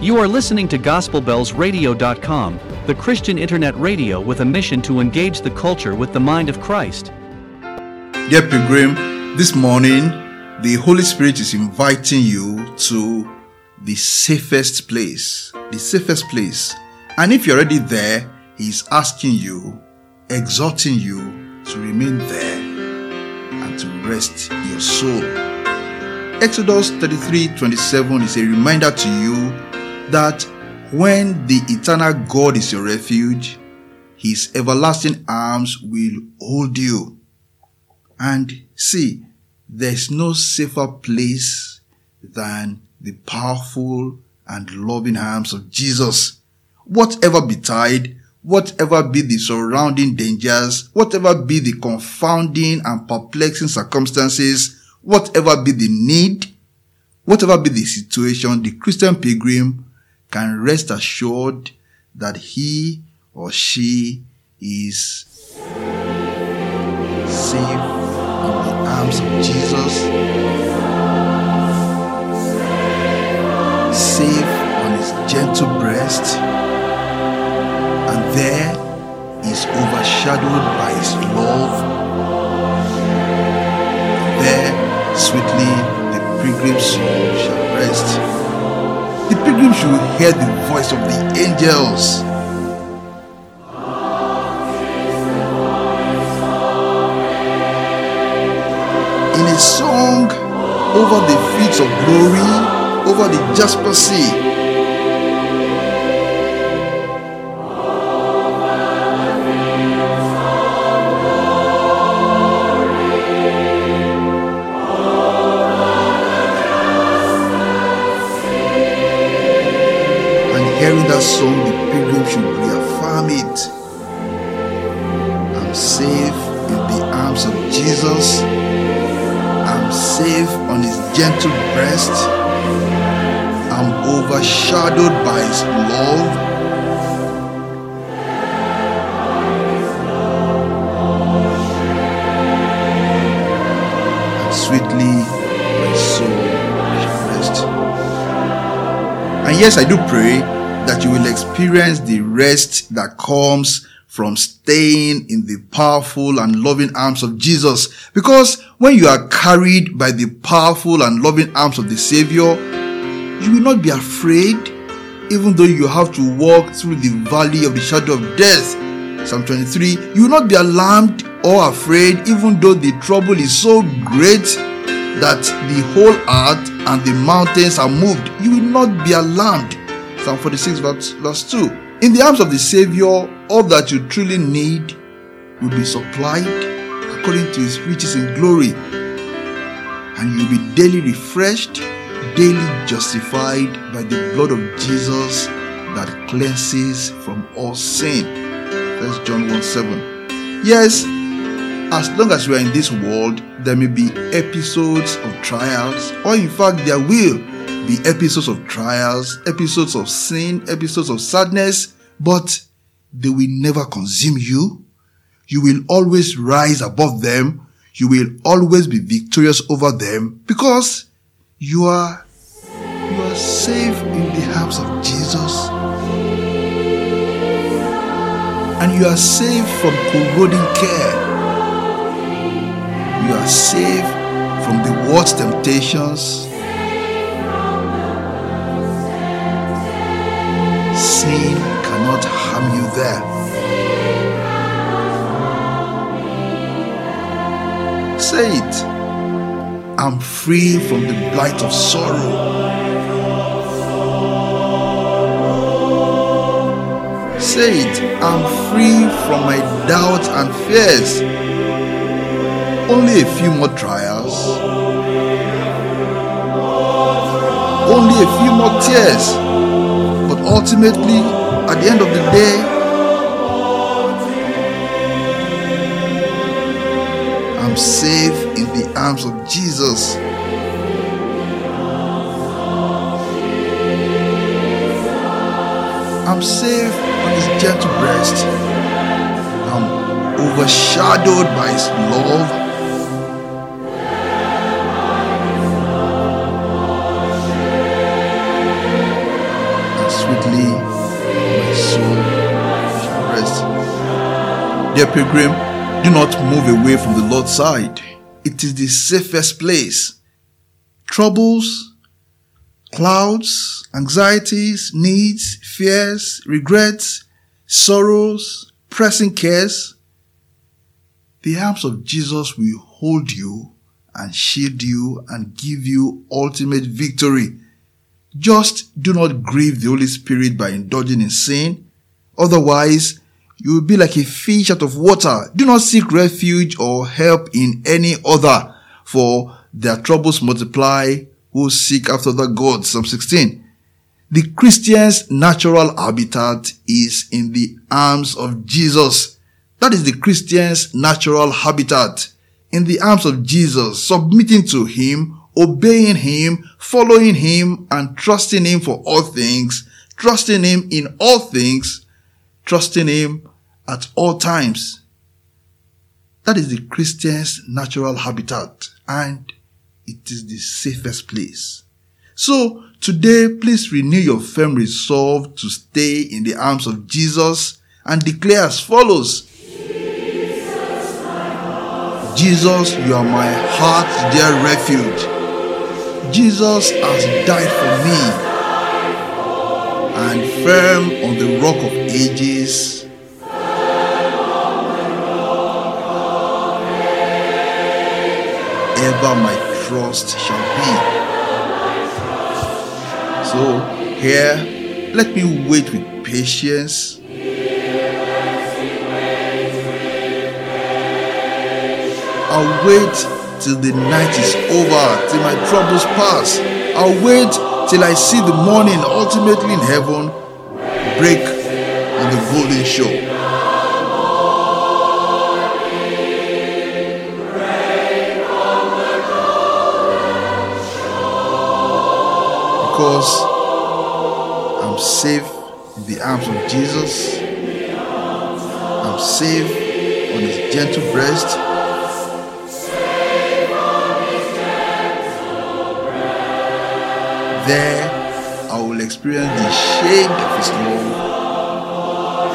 You are listening to GospelBellsRadio.com, the Christian internet radio with a mission to engage the culture with the mind of Christ. Dear Pilgrim, this morning the Holy Spirit is inviting you to the safest place. The safest place. And if you're already there, He's asking you, exhorting you to remain there and to rest your soul. Exodus 33 27 is a reminder to you that when the eternal God is your refuge, his everlasting arms will hold you. And see, there's no safer place than the powerful and loving arms of Jesus. Whatever betide, whatever be the surrounding dangers, whatever be the confounding and perplexing circumstances, whatever be the need, whatever be the situation, the Christian pilgrim can rest assured that he or she is safe in the arms of Jesus, safe on his gentle breast, and there is overshadowed by his love. There, sweetly, the pilgrim's soul shall rest. The pilgrim should hear the voice of the angels. In a song over the fields of glory, over the Jasper Sea, hearing that song, the pilgrim should reaffirm it. I'm safe in the arms of Jesus. I'm safe on his gentle breast. I'm overshadowed by his love. And sweetly my soul shall rest. And yes, I do pray that you will experience the rest that comes from staying in the powerful and loving arms of Jesus. Because when you are carried by the powerful and loving arms of the Savior, you will not be afraid, even though you have to walk through the valley of the shadow of death. Psalm 23, you will not be alarmed or afraid, even though the trouble is so great that the whole earth and the mountains are moved. You will not be alarmed Psalm 46, verse, verse 2. In the arms of the Savior, all that you truly need will be supplied according to his riches in glory. And you'll be daily refreshed, daily justified by the blood of Jesus that cleanses from all sin. That's John 1 7. Yes, as long as we are in this world, there may be episodes of trials, or in fact, there will be episodes of trials, episodes of sin, episodes of sadness, but they will never consume you. You will always rise above them. You will always be victorious over them because you are, you are safe in the arms of Jesus. And you are safe from corroding care. You are safe from the world's temptations sin cannot harm you there. Say it. I'm free from the blight of sorrow. Say it. I'm free from my doubts and fears. Only a few more trials. Only a few more tears ultimately, at the end of the day, I'm safe in the arms of Jesus. I'm safe on his gentle breast. I'm overshadowed by his love Dear pilgrim, do not move away from the Lord's side. It is the safest place. Troubles, clouds, anxieties, needs, fears, regrets, sorrows, pressing cares. The arms of Jesus will hold you and shield you and give you ultimate victory. Just do not grieve the Holy Spirit by indulging in sin. Otherwise, you will be like a fish out of water. Do not seek refuge or help in any other, for their troubles multiply who seek after the gods. Psalm 16. The Christian's natural habitat is in the arms of Jesus. That is the Christian's natural habitat. In the arms of Jesus, submitting to Him, obeying Him, following Him, and trusting Him for all things, trusting Him in all things, trusting Him at all times. That is the Christian's natural habitat and it is the safest place. So today, please renew your firm resolve to stay in the arms of Jesus and declare as follows. Jesus, you are my heart's dear refuge. Jesus has died for me and firm on the rock of ages. Ever my trust shall be. So, here, let me wait with patience. I'll wait till the night is over, till my troubles pass. I'll wait till I see the morning ultimately in heaven break on the golden shore. Because I'm safe in the arms of Jesus. I'm safe on his gentle breast. There, I will experience the shade of His love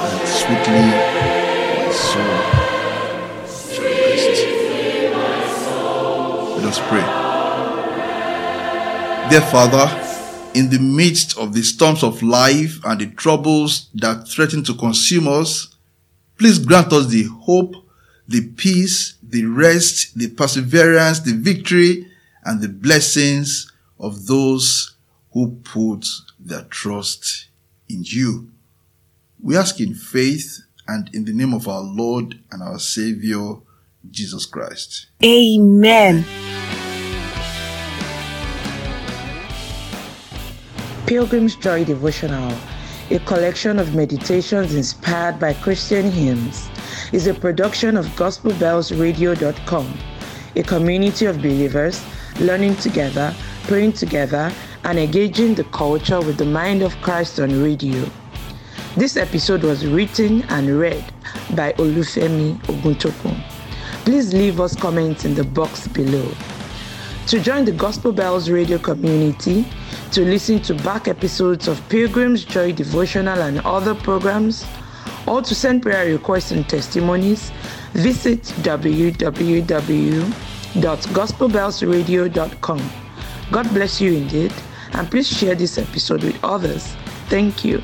and sweetly my soul shall rest. Let us pray. Dear Father, in the midst of the storms of life and the troubles that threaten to consume us, please grant us the hope, the peace, the rest, the perseverance, the victory, and the blessings of those who put their trust in you. We ask in faith and in the name of our Lord and our Savior, Jesus Christ. Amen. Pilgrim's Joy Devotional, a collection of meditations inspired by Christian hymns, is a production of GospelBellsRadio.com, a community of believers learning together, praying together, and engaging the culture with the mind of Christ on radio. This episode was written and read by Olufemi Oguntokun. Please leave us comments in the box below. To join the Gospel Bells radio community, to listen to back episodes of Pilgrim's Joy Devotional and other programs, or to send prayer requests and testimonies, visit www.gospelbellsradio.com. God bless you indeed and please share this episode with others. Thank you.